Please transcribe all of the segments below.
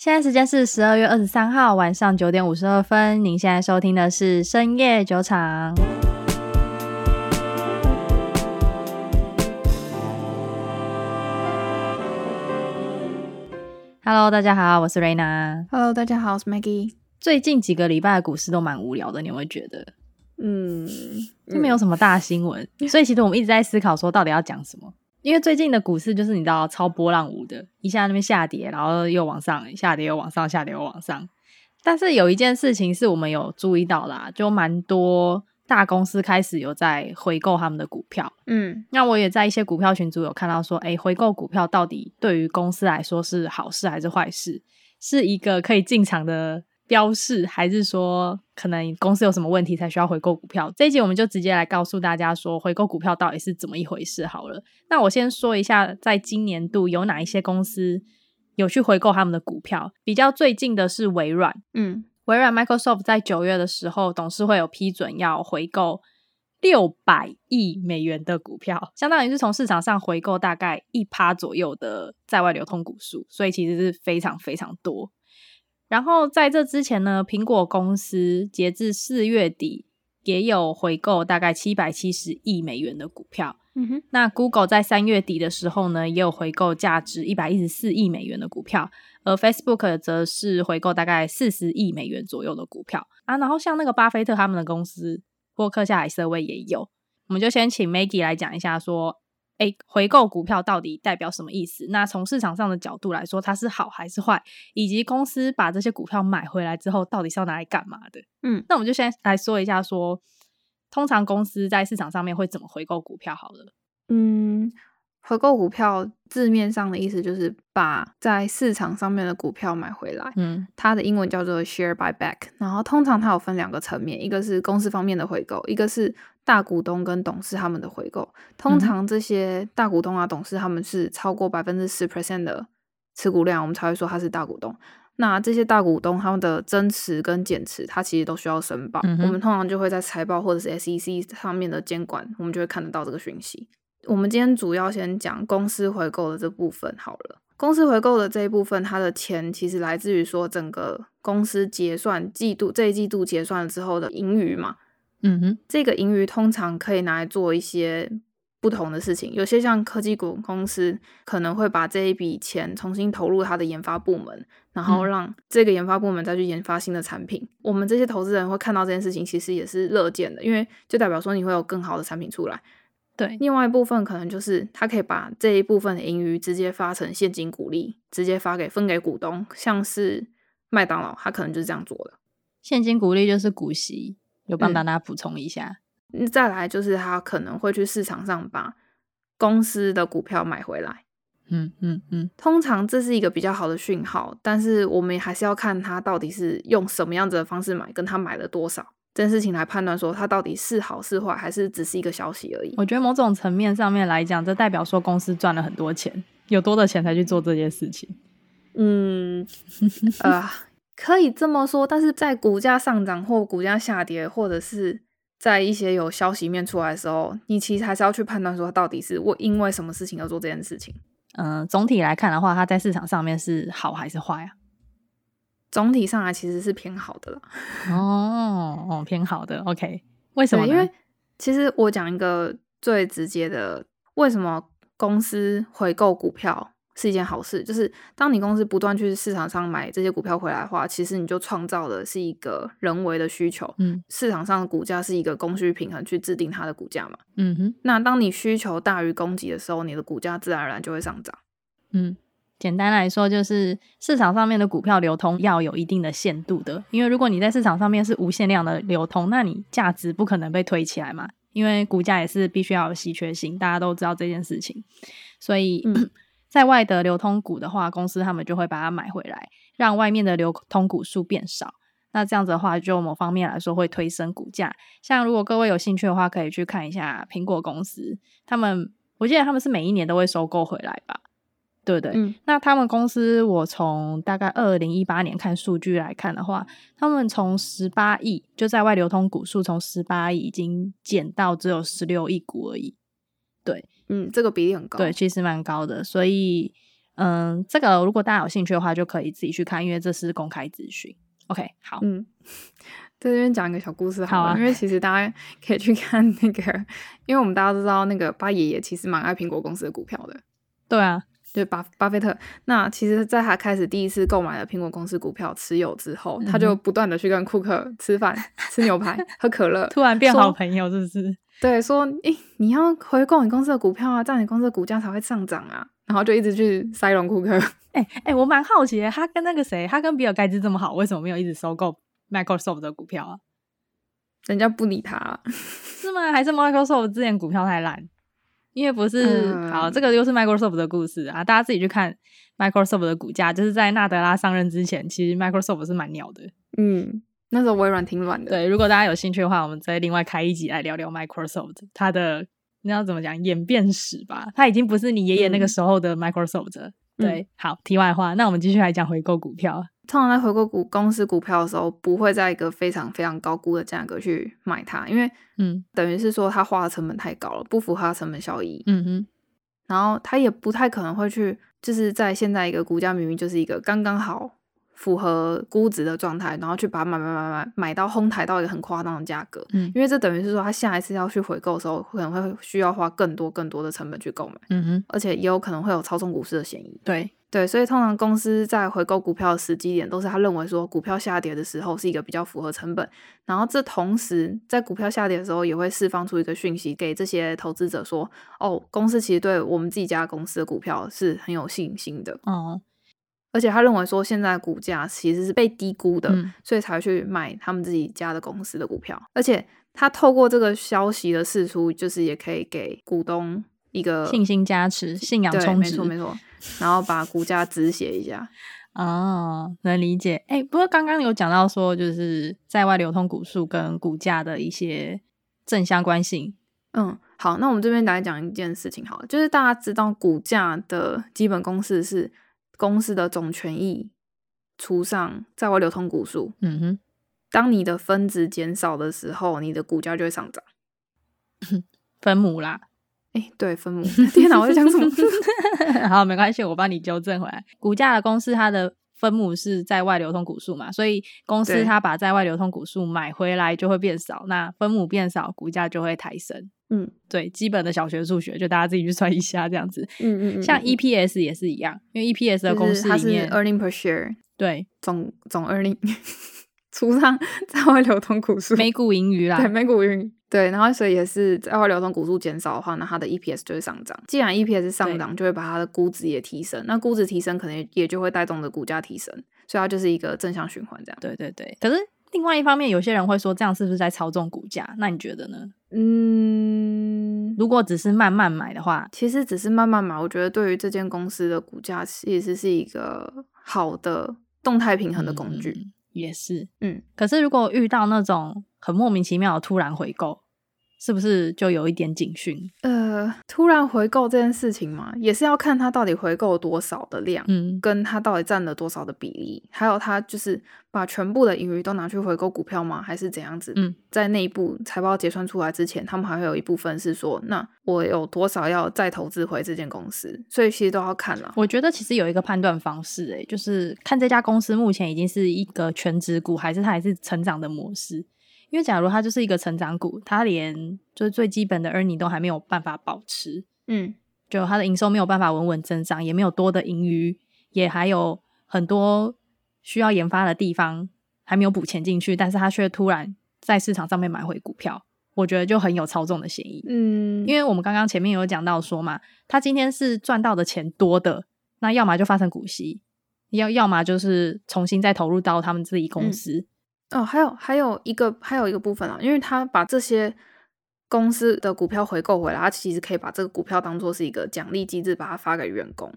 现在时间是十二月二十三号晚上九点五十二分。您现在收听的是深夜酒场。Hello，大家好，我是 Raina。Hello，大家好，我是 Maggie。最近几个礼拜的股市都蛮无聊的，你有没有觉得？嗯，就没有什么大新闻，嗯，所以其实我们一直在思考说，到底要讲什么。因为最近的股市就是你知道超波浪舞的，一下那边下跌，然后又往上，下跌又往上，下跌又往上。但是有一件事情是我们有注意到啦，就蛮多大公司开始有在回购他们的股票。嗯，那我也在一些股票群组有看到说，诶，回购股票到底对于公司来说是好事还是坏事？是一个可以进场的标示，还是说可能公司有什么问题才需要回购股票？这一集我们就直接来告诉大家说，回购股票到底是怎么一回事好了。那我先说一下，在今年度有哪一些公司有去回购他们的股票？比较最近的是微软，嗯，微软 Microsoft 在九月的时候，董事会有批准要回购六百亿美元的股票，相当于是从市场上回购大概一趴左右的在外流通股数，所以其实是非常非常多。然后在这之前呢，苹果公司截至四月底也有回购大概七百七十亿美元的股票。嗯哼，那 Google 在三月底的时候呢，也有回购价值一百一十四亿美元的股票，而 Facebook 则是回购大概四十亿美元左右的股票啊。然后像那个巴菲特他们的公司波克夏海瑟威也有，我们就先请 Maggie 来讲一下说。诶，回购股票到底代表什么意思？那从市场上的角度来说，它是好还是坏？以及公司把这些股票买回来之后，到底是要拿来干嘛的？嗯，那我们就先来说一下说，说通常公司在市场上面会怎么回购股票？好了，嗯。回购股票字面上的意思就是把在市场上面的股票买回来，嗯，它的英文叫做 share buyback。然后通常它有分两个层面，一个是公司方面的回购，一个是大股东跟董事他们的回购。通常这些大股东啊、董事他们是超过百分之十 percent 的持股量，我们才会说他是大股东。那这些大股东他们的增持跟减持，它其实都需要申报。嗯、我们通常就会在财报或者是 SEC 上面的监管，我们就会看得到这个讯息。我们今天主要先讲公司回购的这部分好了。公司回购的这一部分，它的钱其实来自于说整个公司结算季度这一季度结算了之后的盈余嘛。嗯哼，这个盈余通常可以拿来做一些不同的事情。有些像科技股公司可能会把这一笔钱重新投入它的研发部门，然后让这个研发部门再去研发新的产品。嗯。我们这些投资人会看到这件事情，其实也是乐见的，因为就代表说你会有更好的产品出来。对，另外一部分可能就是他可以把这一部分的盈余直接发成现金股利，直接发给分给股东，像是麦当劳，他可能就是这样做的。现金股利就是股息，有帮大家补充一下。嗯，再来就是他可能会去市场上把公司的股票买回来。嗯嗯嗯，通常这是一个比较好的讯号，但是我们还是要看他到底是用什么样子的方式买，跟他买了多少。这件事情来判断说，它到底是好是坏，还是只是一个消息而已。我觉得某种层面上面来讲，这代表说公司赚了很多钱，有多的钱才去做这件事情。嗯，呃，可以这么说。但是在股价上涨或股价下跌，或者是在一些有消息面出来的时候，你其实还是要去判断说，它到底是为因为什么事情要做这件事情。嗯、呃，总体来看的话，它在市场上面是好还是坏啊？总体上来其实是偏好的啦。哦哦，偏好的。OK，为什么？因为其实我讲一个最直接的，为什么公司回购股票是一件好事？就是当你公司不断去市场上买这些股票回来的话，其实你就创造的是一个人为的需求。嗯，市场上的股价是一个供需平衡去制定它的股价嘛。嗯哼。那当你需求大于供给的时候，你的股价自然而然就会上涨。嗯。简单来说，就是市场上面的股票流通要有一定的限度的，因为如果你在市场上面是无限量的流通，那你价值不可能被推起来嘛，因为股价也是必须要有稀缺性，大家都知道这件事情。所以，嗯、在外的流通股的话，公司他们就会把它买回来，让外面的流通股数变少。那这样子的话，就某方面来说会推升股价。像如果各位有兴趣的话，可以去看一下苹果公司，他们我记得他们是每一年都会收购回来吧。对对，嗯，那他们公司，我从大概二零一八年看数据来看的话，他们从十八亿就在外流通股数从十八亿已经减到只有十六亿股而已。对，嗯，这个比例很高，对，其实蛮高的。所以，嗯，这个如果大家有兴趣的话，就可以自己去看，因为这是公开资讯。OK，好，嗯，在这边讲一个小故事好，好啊，因为其实大家 可以去看那个，因为我们大家都知道那个八爷爷其实蛮爱苹果公司的股票的。对啊。对巴巴菲特，那其实在他开始第一次购买了苹果公司股票持有之后，嗯、他就不断的去跟库克吃饭、吃牛排、喝可乐，突然变好朋友，是不是？对，说，诶，你要回购你公司的股票啊，这样你公司的股价才会上涨啊。然后就一直去塞隆库克。哎哎，我蛮好奇的，他跟那个谁，他跟比尔盖茨这么好，为什么没有一直收购 Microsoft 的股票啊？人家不理他，啊，是吗？还是 Microsoft 之前股票太烂？因为不是、嗯、好，这个又是 Microsoft 的故事啊！大家自己去看 Microsoft 的股价，就是在纳德拉上任之前，其实 Microsoft 是蛮鸟的。嗯，那时候微软挺软的。对，如果大家有兴趣的话，我们再另外开一集来聊聊 Microsoft 它的，你要怎么讲演变史吧？它已经不是你爷爷那个时候的 Microsoft。嗯、对、嗯，好，题外话，那我们继续来讲回购股票。通常在回购股公司股票的时候，不会在一个非常非常高估的价格去买它，因为嗯，等于是说它花的成本太高了，不符合它成本效益。嗯哼，然后它也不太可能会去，就是在现在一个股价明明就是一个刚刚好符合估值的状态，然后去把它买买买买买到哄抬到一个很夸张的价格。嗯，因为这等于是说他下一次要去回购的时候，可能会需要花更多更多的成本去购买。嗯哼，而且也有可能会有操纵股市的嫌疑。对。对，所以通常公司在回购股票的时机点，都是他认为说股票下跌的时候是一个比较符合成本，然后这同时在股票下跌的时候，也会释放出一个讯息给这些投资者说，哦，公司其实对我们自己家公司的股票是很有信心的，哦，而且他认为说现在股价其实是被低估的，嗯，所以才去买他们自己家的公司的股票，而且他透过这个消息的释出，就是也可以给股东一个信心加持、信仰充值，没错没错。然后把股价止血一下，哦，能理解。哎，不过刚刚有讲到说，就是在外流通股数跟股价的一些正相关性。嗯，好，那我们这边来讲一件事情，好了，就是大家知道股价的基本公式是公司的总权益除上在外流通股数。嗯哼，当你的分子减少的时候，你的股价就会上涨。分母啦。哎，对，分母。天哪，我在讲什么？好，没关系，我帮你纠正回来。股价的公式，它的分母是在外流通股数嘛，所以公司它把在外流通股数买回来就会变少，那分母变少，股价就会抬升。嗯，对，基本的小学数学，就大家自己去算一下这样子。嗯嗯嗯。像 EPS 也是一样，因为 EPS 的公式里面，就是、earning per share，对，总总 earning 除上在外流通股数，每股盈余啦，对，每股盈余。对，然后所以也是在外流通股数减少的话，那它的 EPS 就会上涨。既然 EPS 上涨，就会把它的估值也提升。那估值提升，可能也就会带动的股价提升，所以它就是一个正向循环这样。对对对。可是另外一方面，有些人会说，这样是不是在操纵股价？那你觉得呢？嗯，如果只是慢慢买的话，其实只是慢慢买，我觉得对于这间公司的股价，其实是一个好的动态平衡的工具。嗯也是，嗯，可是如果遇到那种很莫名其妙的突然回购，是不是就有一点警讯？呃，突然回购这件事情嘛，也是要看他到底回购多少的量，嗯，跟他到底占了多少的比例，还有他就是把全部的盈余都拿去回购股票吗？还是怎样子？嗯，在内部财报结算出来之前，他们还会有一部分是说，那我有多少要再投资回这间公司？所以其实都要看了。我觉得其实有一个判断方式，欸，诶，就是看这家公司目前已经是一个全职股，还是它还是成长的模式。因为假如它就是一个成长股，它连就是最基本的 earning 都还没有办法保持，嗯，就它的营收没有办法稳稳增长，也没有多的盈余，也还有很多需要研发的地方还没有补钱进去，但是它却突然在市场上面买回股票，我觉得就很有操纵的嫌疑，嗯，因为我们刚刚前面有讲到说嘛，它今天是赚到的钱多的，那要么就发成股息，要要么就是重新再投入到他们自己公司。嗯哦，还有还有一个还有一个部分啊，因为他把这些公司的股票回购回来，他其实可以把这个股票当做是一个奖励机制，把它发给员工。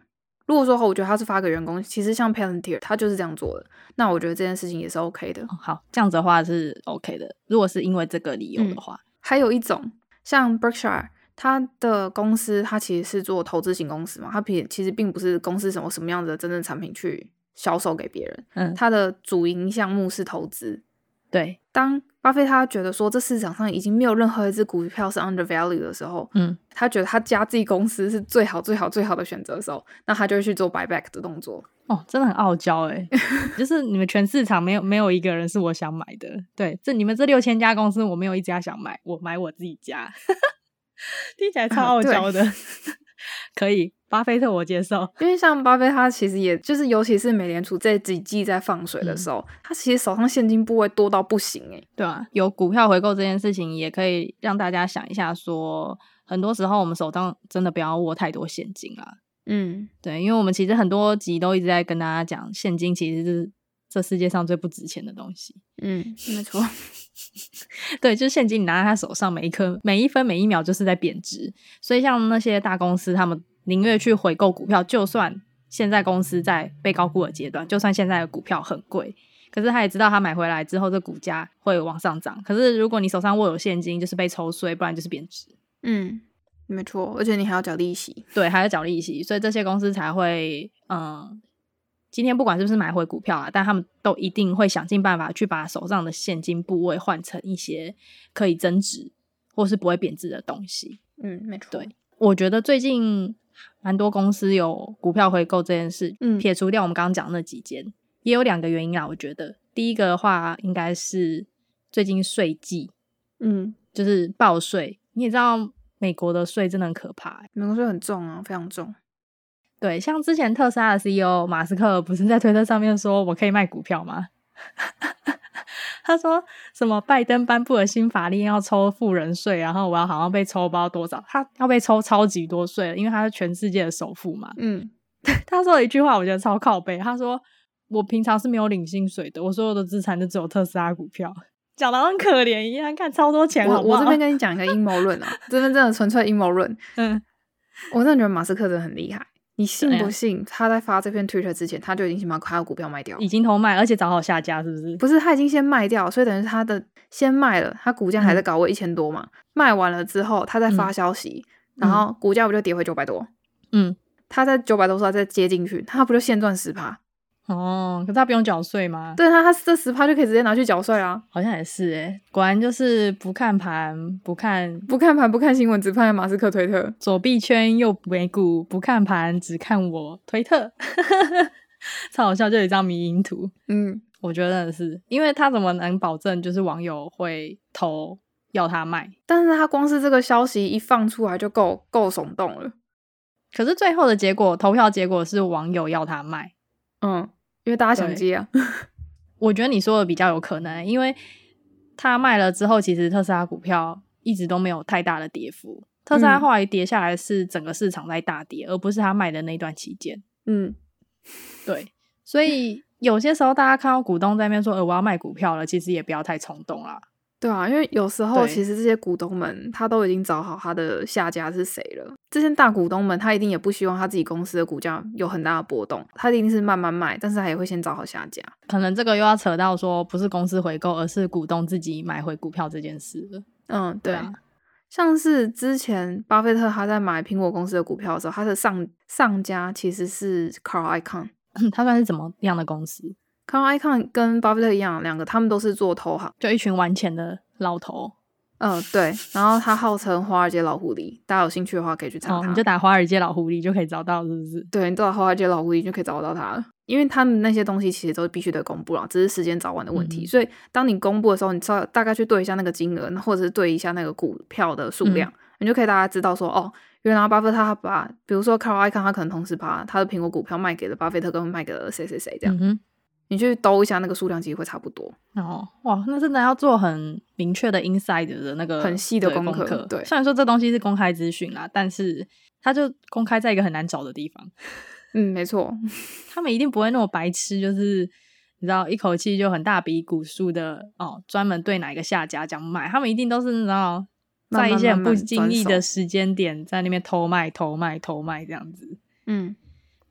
如果说我觉得他是发给员工，其实像 Palantir 他就是这样做的，那我觉得这件事情也是 OK 的。哦、好，这样子的话是 OK 的。如果是因为这个理由的话，嗯、还有一种像 Berkshire，他的公司他其实是做投资型公司嘛，他并其实并不是公司什么什么样的真正产品去销售给别人，嗯，他的主营项目是投资，对，当巴菲特他觉得说这市场上已经没有任何一只股票是 undervalue 的时候，嗯，他觉得他加自己公司是最好、最好、最好的选择的时候，那他就会去做 buyback 的动作。哦，真的很傲娇哎，就是你们全市场没有没有一个人是我想买的。对，这你们这六千家公司，我没有一家想买，我买我自己家，听起来超傲娇的。可以，巴菲特我接受，因为像巴菲特他其实也就是，尤其是美联储这几季在放水的时候，嗯、他其实手上现金部位多到不行哎，对啊，有股票回购这件事情，也可以让大家想一下说，说很多时候我们手上真的不要握太多现金啊。嗯，对，因为我们其实很多集都一直在跟大家讲，现金其实是这世界上最不值钱的东西。嗯，没错，对，就是现金你拿在他手上，每一颗、每一分、每一秒就是在贬值。所以像那些大公司，他们宁愿去回购股票，就算现在公司在被高估的阶段，就算现在的股票很贵，可是他也知道他买回来之后，这股价会往上涨。可是如果你手上握有现金，就是被抽税，不然就是贬值。嗯。没错，而且你还要缴利息，对，还要缴利息，所以这些公司才会，嗯，今天不管是不是买回股票啊，但他们都一定会想尽办法去把手上的现金部位换成一些可以增值或是不会贬值的东西。嗯，没错。对，我觉得最近蛮多公司有股票回购这件事，嗯，撇除掉我们刚刚讲的那几间，也有两个原因啊。我觉得第一个的话，应该是最近税季，嗯，就是报税，你也知道。美国的税真的很可怕，欸，美国税很重啊，非常重。对，像之前特斯拉的 CEO 马斯克不是在推特上面说我可以卖股票吗？他说什么拜登颁布了新法令要抽富人税，然后我要好像被抽不知道多少，他要被抽超级多税，因为他是全世界的首富嘛。嗯，他说了一句话，我觉得超靠背。他说我平常是没有领薪水的，我所有的资产就只有特斯拉股票。讲的很可怜一样，看超多钱好好？我我这边跟你讲一个阴谋论啊，真的真的纯粹阴谋论。嗯，我真的觉得马斯克真的很厉害。你信不信？他在发这篇 Twitter 之前，他就已经先把他的股票卖掉，已经偷卖，而且找好下家，是不是？不是，他已经先卖掉，所以等于他的先卖了，他股价还在高位一千多嘛。嗯、卖完了之后，他再发消息，嗯、然后股价不就跌回九百多？嗯，他在九百多时候再接进去，他不就现赚十趴？哦，可是他不用缴税吗？对他，他这十趴就可以直接拿去缴税啊。好像也是诶，果然就是不看盘，不看不看盘，不看新闻，只看马斯克推特，左币圈右美股，不看盘，只看我推特，超好笑，就有一张迷因图。嗯，我觉得是因为他怎么能保证就是网友会投要他卖？但是他光是这个消息一放出来就够够耸动了。可是最后的结果，投票结果是网友要他卖。嗯。因为大家想接啊，我觉得你说的比较有可能，因为他卖了之后，其实特斯拉股票一直都没有太大的跌幅。特斯拉后来跌下来是整个市场在大跌，而不是他卖的那段期间。嗯，对，所以有些时候大家看到股东在那边说：“呃，我要卖股票了。”其实也不要太冲动啦。对啊，因为有时候其实这些股东们他都已经找好他的下家是谁了。这些大股东们他一定也不希望他自己公司的股价有很大的波动，他一定是慢慢卖，但是他也会先找好下家。可能这个又要扯到说不是公司回购，而是股东自己买回股票这件事了。嗯，对啊，像是之前巴菲特他在买苹果公司的股票的时候，他的上上家其实是 Carl Icahn，他算是怎么样的公司？Carl Icahn 跟巴菲特一样，两个他们都是做投行，就一群玩钱的老头。嗯、呃，对。然后他号称华尔街老狐狸，大家有兴趣的话可以去查他。哦、你就打华尔街老狐狸就可以找到，是不是？对，你打华尔街老狐狸就可以找到他了。因为他们那些东西其实都必须得公布了，只是时间早晚的问题。嗯、所以当你公布的时候，你稍大概去对一下那个金额，或者是对一下那个股票的数量，嗯、你就可以大家知道说，哦，原来巴菲特他把，比如说 Carl Icahn 他可能同时把他的苹果股票卖给了巴菲特，跟卖给了谁谁谁这样。嗯你去兜一下那个数量，其实会差不多。哦，哇，那真的要做很明确的 inside 的那个很细的功课。对，虽然说这东西是公开资讯啦，但是它就公开在一个很难找的地方。嗯，没错，他们一定不会那么白痴，就是你知道一口气就很大笔股数的哦，专门对哪个下家讲买，他们一定都是你知道在一些很不经意的时间点在那边偷卖、偷卖、偷卖这样子。嗯。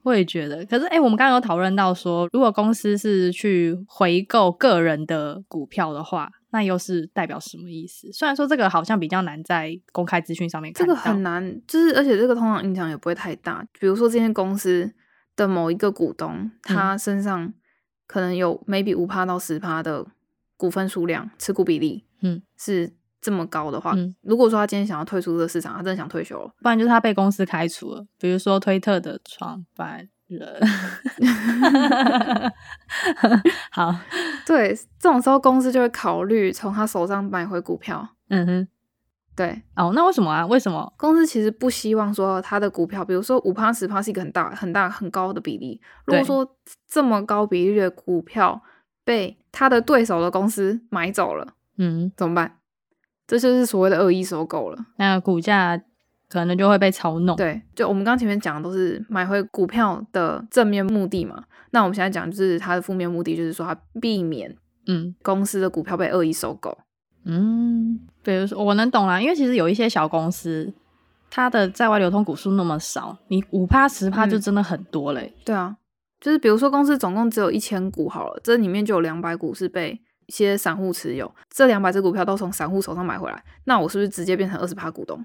我也觉得，可是哎、欸，我们刚刚有讨论到说，如果公司是去回购个人的股票的话，那又是代表什么意思？虽然说这个好像比较难在公开资讯上面看到，这个很难，就是而且这个通常影响也不会太大。比如说，这间公司的某一个股东，他身上可能有 maybe 五趴到十趴的股份数量、持股比例，嗯，是这么高的话，嗯，如果说他今天想要退出这个市场，他真的想退休了，不然就是他被公司开除了，比如说推特的创办人。好，对，这种时候公司就会考虑从他手上买回股票。嗯哼，对，哦，那为什么啊？为什么公司其实不希望说他的股票，比如说五趴十趴是一个很大、很大、很高的比例。如果说这么高比例的股票被他的对手的公司买走了，嗯，怎么办？这就是所谓的恶意收购了。那股价可能就会被操弄。对，就我们刚前面讲的都是买回股票的正面目的嘛。那我们现在讲就是它的负面目的，就是说它避免嗯公司的股票被恶意收购。嗯，比如说我能懂啦，因为其实有一些小公司，它的在外流通股数那么少，你五趴十趴就真的很多嘞、欸嗯。对啊，就是比如说公司总共只有一千股好了，这里面就有两百股是被一些散户持有，这两百只股票都从散户手上买回来，那我是不是直接变成二十趴股东？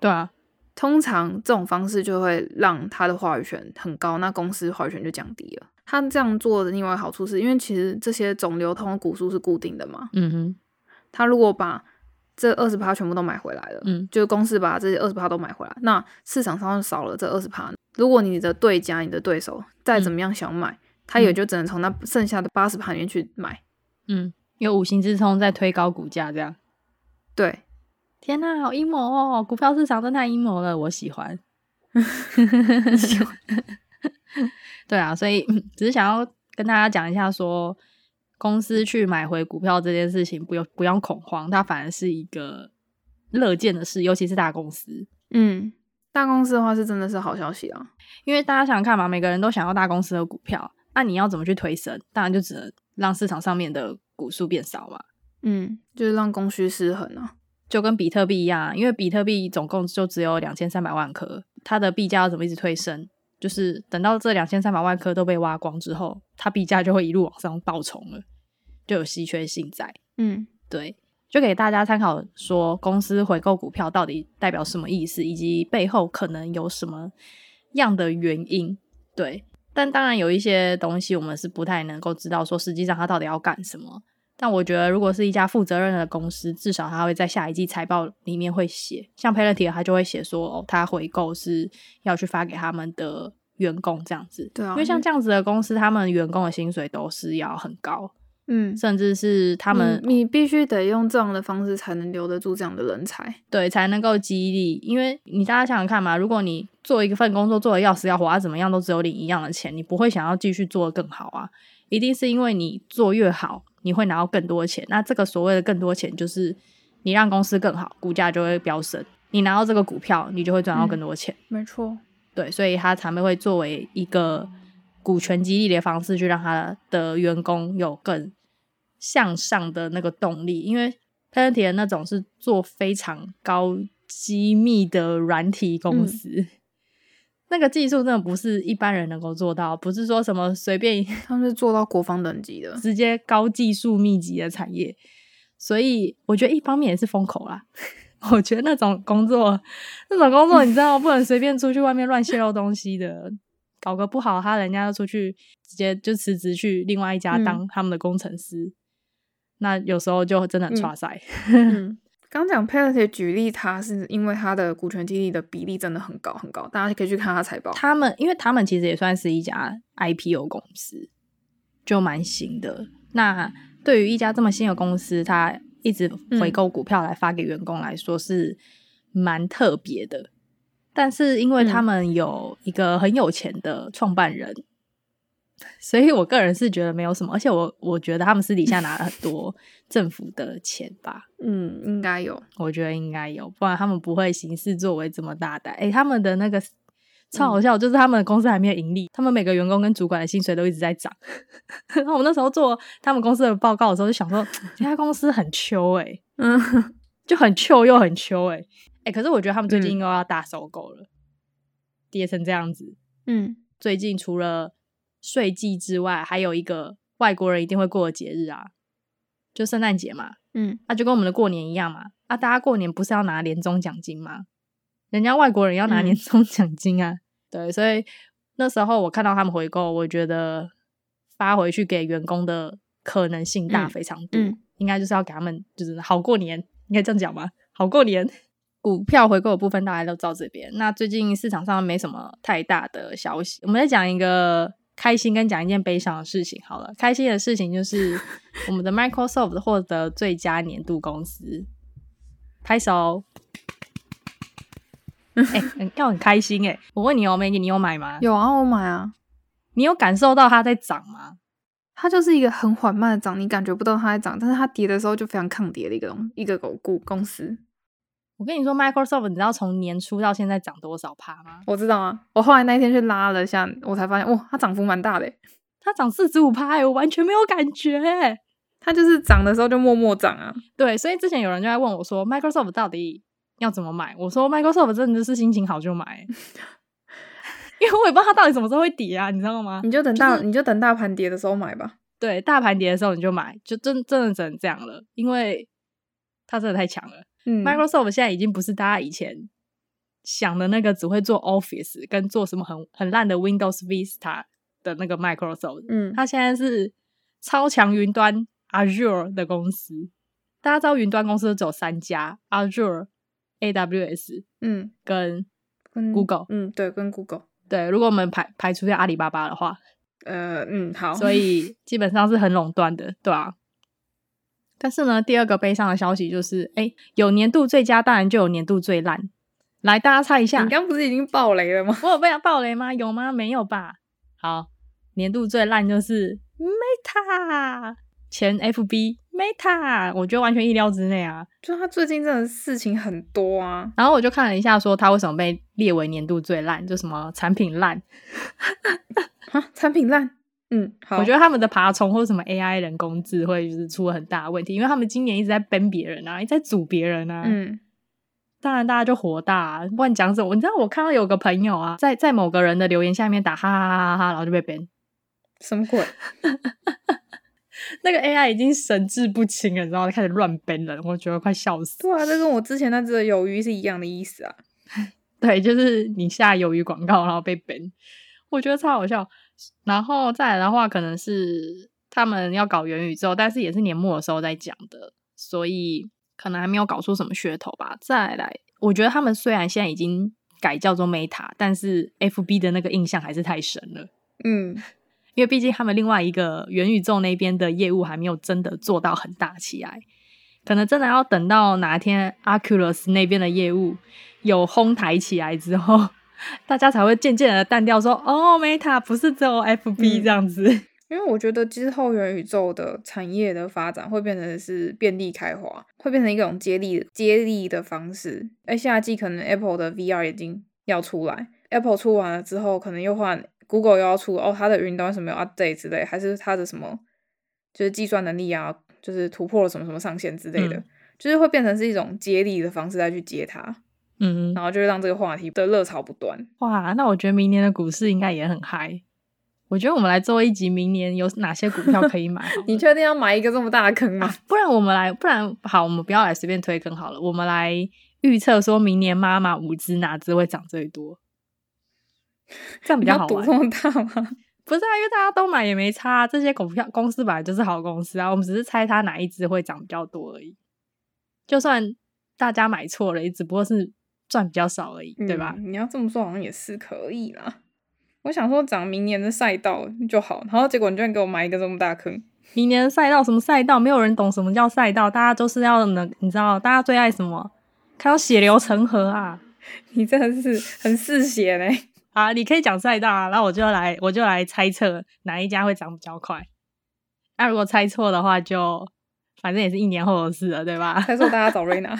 对啊，通常这种方式就会让他的话语权很高，那公司话语权就降低了。他这样做的另外好处是因为其实这些总流通的股数是固定的嘛。嗯哼。他如果把这二十趴全部都买回来了，嗯，就公司把这些二十趴都买回来，那市场上就少了这二十趴。如果你的对家、你的对手再怎么样想买，嗯、他也就只能从那剩下的八十趴里面去买。嗯，有无形之中在推高股价，这样。对，天哪，好阴谋哦！股票市场真太阴谋了，我喜欢。喜欢。对啊，所以只是想要跟大家讲一下说。公司去买回股票这件事情，不用不用恐慌，它反而是一个乐见的事，尤其是大公司。嗯，大公司的话是真的是好消息啊，因为大家想想看嘛，每个人都想要大公司的股票，那你要怎么去推升？当然就只能让市场上面的股数变少嘛。嗯，就是让供需失衡啊，就跟比特币一样，因为比特币总共就只有两千三百万颗，它的币价要怎么一直推升？就是等到这两千三百万颗都被挖光之后，它币价就会一路往上爆冲了，就有稀缺性在。嗯，对，就给大家参考，说公司回购股票到底代表什么意思，以及背后可能有什么样的原因。对，但当然有一些东西我们是不太能够知道，说实际上他到底要干什么。但我觉得，如果是一家负责任的公司，至少他会在下一季财报里面会写，像 Palantir 他就会写说，哦，他回购是要去发给他们的员工这样子。对啊，因为像这样子的公司，他们员工的薪水都是要很高，嗯，甚至是他们，你，你必须得用这样的方式才能留得住这样的人才，对，才能够激励。因为你大家想想看嘛，如果你做一份工作做的要死要活，怎么样都只有领一样的钱，你不会想要继续做的更好啊，一定是因为你做越好。你会拿到更多钱，那这个所谓的更多钱，就是你让公司更好，股价就会飙升。你拿到这个股票，你就会赚到更多钱。嗯，没错，对，所以他才会作为一个股权激励的方式，去让他的员工有更向上的那个动力。因为 Palantir 那种是做非常高机密的软体公司。嗯那个技术真的不是一般人能够做到，不是说什么随便，他们是做到国防等级的，直接高技术密集的产业。所以我觉得一方面也是风口啦。我觉得那种工作，那种工作你知道不能随便出去外面乱泄露东西的，搞个不好，他人家要出去直接就辞职去另外一家当他们的工程师。嗯、那有时候就真的很差赛。嗯 嗯刚讲 Palantir 举例，它是因为它的股权激励的比例真的很高很高，大家可以去看他财报。他们因为他们其实也算是一家 IPO 公司，就蛮新的。那对于一家这么新的公司，他一直回购股票来发给员工来说是蛮特别的。嗯、但是因为他们有一个很有钱的创办人。所以，我个人是觉得没有什么，而且我我觉得他们私底下拿了很多政府的钱吧。嗯，应该有，我觉得应该有，不然他们不会行事作为这么大胆。诶、欸，他们的那个超好笑，嗯、就是他们的公司还没有盈利，他们每个员工跟主管的薪水都一直在涨。那我那时候做他们公司的报告的时候，就想说这家公司很秋诶、欸，嗯，就很秋又很秋诶、欸。诶、欸，可是我觉得他们最近又要大收购了，跌、嗯、成这样子。嗯，最近除了税季之外，还有一个外国人一定会过的节日啊，就圣诞节嘛。嗯，那、啊、就跟我们的过年一样嘛。啊，大家过年不是要拿年终奖金吗？人家外国人要拿年终奖金啊。嗯、对，所以那时候我看到他们回购，我觉得发回去给员工的可能性大非常多。嗯嗯、应该就是要给他们就是好过年，应该这样讲吧？好过年。股票回购的部分大概都到这边。那最近市场上没什么太大的消息，我们再讲一个开心跟讲一件悲伤的事情好了。开心的事情就是 我们的 Microsoft 获得最佳年度公司，拍手。哎、欸，要很开心哎、欸！我问你哦，Maggie，你有买吗？有啊，我买啊。你有感受到它在涨吗？它就是一个很缓慢的涨，你感觉不到它在涨，但是它跌的时候就非常抗跌的一个一个狗股公司。我跟你说，Microsoft，你知道从年初到现在涨多少趴吗？我知道啊，我后来那一天去拉了一下，我才发现，哇，它涨幅蛮大的。它涨四十五趴，我完全没有感觉。它就是涨的时候就默默涨啊。对，所以之前有人就在问我说，Microsoft 到底要怎么买？我说，Microsoft 真的就是心情好就买，因为我也不知道它到底什么时候会跌啊，你知道吗？你就等大，就是、你就等大盘跌的时候买吧。对，大盘跌的时候你就买，就真真的只能这样了，因为它真的太强了。嗯，Microsoft 现在已经不是大家以前想的那个只会做 Office 跟做什么很很烂的 Windows Vista 的那个 Microsoft。嗯，它现在是超强云端 Azure 的公司。大家知道云端公司只有三家：Azure、AWS，嗯，跟 Google，嗯，对，跟 Google。对，如果我们排排除掉阿里巴巴的话，呃，嗯，好。所以基本上是很垄断的，对啊。但是呢，第二个悲伤的消息就是，哎，有年度最佳，当然就有年度最烂。来，大家猜一下，你刚不是已经爆雷了吗？我有被他爆雷吗？有吗？没有吧？好，年度最烂就是 Meta，前 FB Meta，我觉得完全意料之内啊。就他最近真的事情很多啊。然后我就看了一下，说他为什么被列为年度最烂，就什么产品烂，啊，产品烂。嗯，好，我觉得他们的爬虫或者什么 AI 人工智慧就是出了很大的问题，因为他们今年一直在 ban 别人啊，一直在组别人啊。嗯，当然大家就火大啊，不管讲什么，你知道我看到有个朋友啊，在在某个人的留言下面打哈哈哈哈哈，然后就被 ban。什么鬼？那个 AI 已经神志不清了，然后开始乱 ban 人，我觉得快笑死。对啊，这跟我之前那只鱿鱼是一样的意思啊。对，就是你下鱿鱼广告然后被 ban，我觉得超好笑。然后再来的话，可能是他们要搞元宇宙，但是也是年末的时候在讲的，所以可能还没有搞出什么噱头吧。再来，我觉得他们虽然现在已经改叫做 Meta，但是 FB 的那个印象还是太深了。嗯，因为毕竟他们另外一个元宇宙那边的业务还没有真的做到很大起来，可能真的要等到哪天 Oculus 那边的业务有哄抬起来之后。大家才会渐渐的淡掉说，说哦，Meta 不是只有 FB 这样子。嗯，因为我觉得之后元宇宙的产业的发展会变成是遍地开花，会变成一种接力接力的方式。哎，夏季可能 Apple 的 VR 眼镜要出来，Apple 出完了之后，可能又换 Google 又要出哦，它的云端什么有 update 之类，还是它的什么就是计算能力啊，就是突破了什么什么上限之类的，嗯，就是会变成是一种接力的方式再去接它。嗯，然后就让这个话题的热潮不断。哇，那我觉得明年的股市应该也很嗨。我觉得我们来做一集，明年有哪些股票可以买？你确定要买一个这么大的坑吗？啊，不然我们来，不然好，我们不要来随便推坑好了。我们来预测，说明年妈妈五只哪只会涨最多？这样比较好玩。赌这么大吗？不是啊，因为大家都买也没差。这些股票公司本来就是好公司啊，我们只是猜它哪一只会涨比较多而已。就算大家买错了，也只不过是。赚比较少而已，对吧？嗯，你要这么说，好像也是可以啦。我想说涨明年的赛道就好，然后结果你居然给我埋一个这么大坑。明年的赛道什么赛道？没有人懂什么叫赛道，大家都是要能，你知道，大家最爱什么？看到血流成河啊！你真的是很嗜血嘞。啊，你可以讲赛道啊，然后我就来，我就来猜测哪一家会涨比较快。那如果猜错的话就，就反正也是一年后的事了，对吧？猜错大家找瑞娜。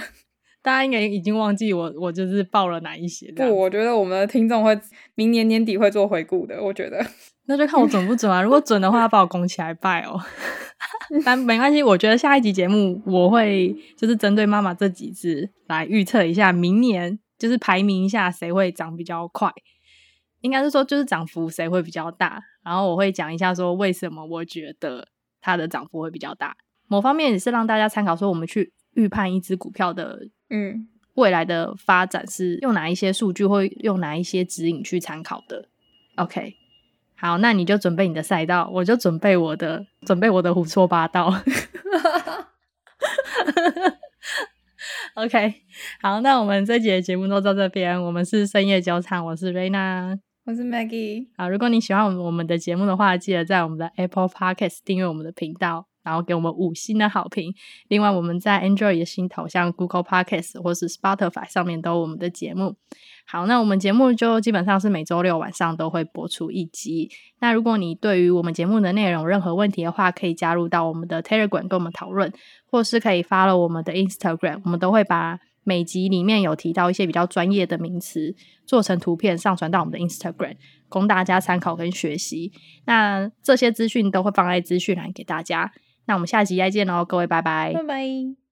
大家应该已经忘记我，我就是报了哪一些。不，我觉得我们的听众会明年年底会做回顾的。我觉得 那就看我准不准啊。如果准的话，把我拱起来拜哦。但没关系，我觉得下一集节目我会就是针对妈妈这几只来预测一下明年，就是排名一下谁会涨比较快。应该是说就是涨幅谁会比较大，然后我会讲一下说为什么我觉得它的涨幅会比较大。某方面也是让大家参考，说我们去预判一只股票的。嗯，未来的发展是用哪一些数据，或用哪一些指引去参考的？OK，好，那你就准备你的赛道，我就准备我的，准备我的胡说八道。OK，好，那我们这集的节目都到这边。我们是深夜酒场，我是 Raina，我是 Maggie。好，如果你喜欢我们我们的节目的话，记得在我们的 Apple Podcast 订阅我们的频道。然后给我们五星的好评。另外，我们在 Android 的新头像 Google Podcast 或是 Spotify 上面都有我们的节目。好，那我们节目就基本上是每周六晚上都会播出一集。那如果你对于我们节目的内容有任何问题的话，可以加入到我们的 Telegram 跟我们讨论，或是可以发了我们的 Instagram。我们都会把每集里面有提到一些比较专业的名词做成图片上传到我们的 Instagram，供大家参考跟学习。那这些资讯都会放在资讯栏给大家。那我们下集再见喽，各位，拜拜，拜拜。